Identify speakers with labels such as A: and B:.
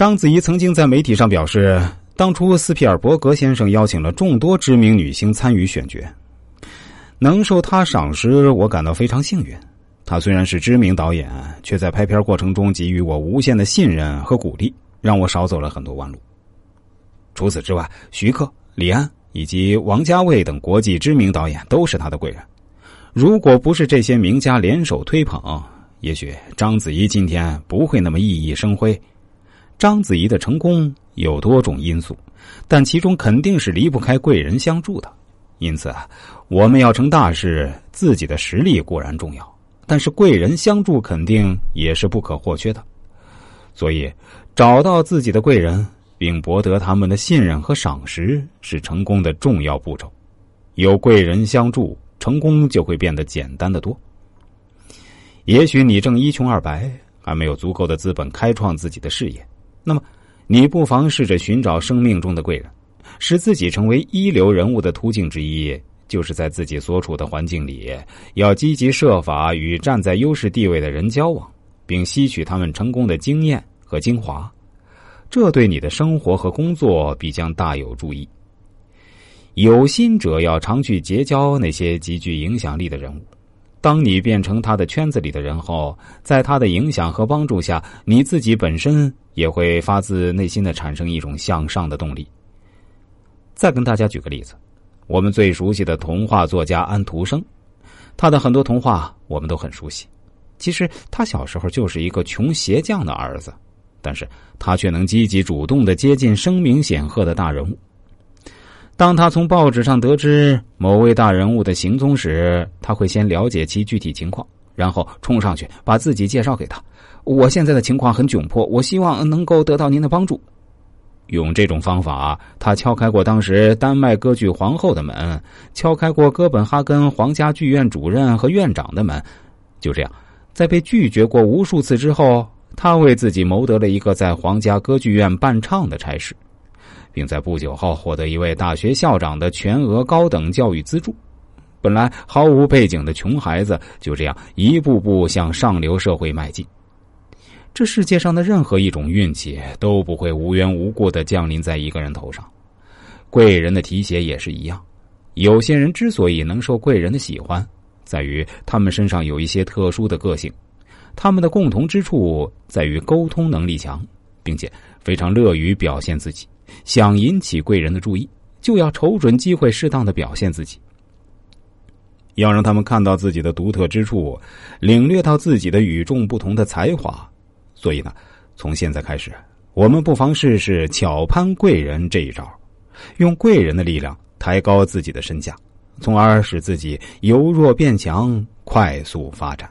A: 章子怡曾经在媒体上表示，当初斯皮尔伯格先生邀请了众多知名女星参与选角，能受他赏识，我感到非常幸运。他虽然是知名导演，却在拍片过程中给予我无限的信任和鼓励，让我少走了很多弯路。除此之外，徐克、李安以及王家卫等国际知名导演都是他的贵人。如果不是这些名家联手推捧，也许章子怡今天不会那么熠熠生辉。章子怡的成功有多种因素，但其中肯定是离不开贵人相助的。因此啊，我们要成大事，自己的实力固然重要，但是贵人相助肯定也是不可或缺的。所以，找到自己的贵人。并博得他们的信任和赏识，是成功的重要步骤。有贵人相助，成功就会变得简单的多。也许你正一穷二白，还没有足够的资本开创自己的事业，那么你不妨试着寻找生命中的贵人，使自己成为一流人物的途径之一，就是在自己所处的环境里，要积极设法与站在优势地位的人交往，并吸取他们成功的经验和精华。这对你的生活和工作必将大有助益。有心者要常去结交那些极具影响力的人物。当你变成他的圈子里的人后，在他的影响和帮助下，你自己本身也会发自内心的产生一种向上的动力。再跟大家举个例子，我们最熟悉的童话作家安徒生，他的很多童话我们都很熟悉。其实他小时候就是一个穷鞋匠的儿子。但是他却能积极主动的接近声名显赫的大人物。当他从报纸上得知某位大人物的行踪时，他会先了解其具体情况，然后冲上去把自己介绍给他。我现在的情况很窘迫，我希望能够得到您的帮助。用这种方法，他敲开过当时丹麦歌剧皇后的门，敲开过哥本哈根皇家剧院主任和院长的门。就这样，在被拒绝过无数次之后。他为自己谋得了一个在皇家歌剧院伴唱的差事，并在不久后获得一位大学校长的全额高等教育资助。本来毫无背景的穷孩子，就这样一步步向上流社会迈进。这世界上的任何一种运气都不会无缘无故的降临在一个人头上，贵人的提携也是一样。有些人之所以能受贵人的喜欢，在于他们身上有一些特殊的个性。他们的共同之处在于沟通能力强，并且非常乐于表现自己。想引起贵人的注意，就要瞅准机会，适当的表现自己。要让他们看到自己的独特之处，领略到自己的与众不同的才华。所以呢，从现在开始，我们不妨试试巧攀贵人这一招，用贵人的力量抬高自己的身价，从而使自己由弱变强，快速发展。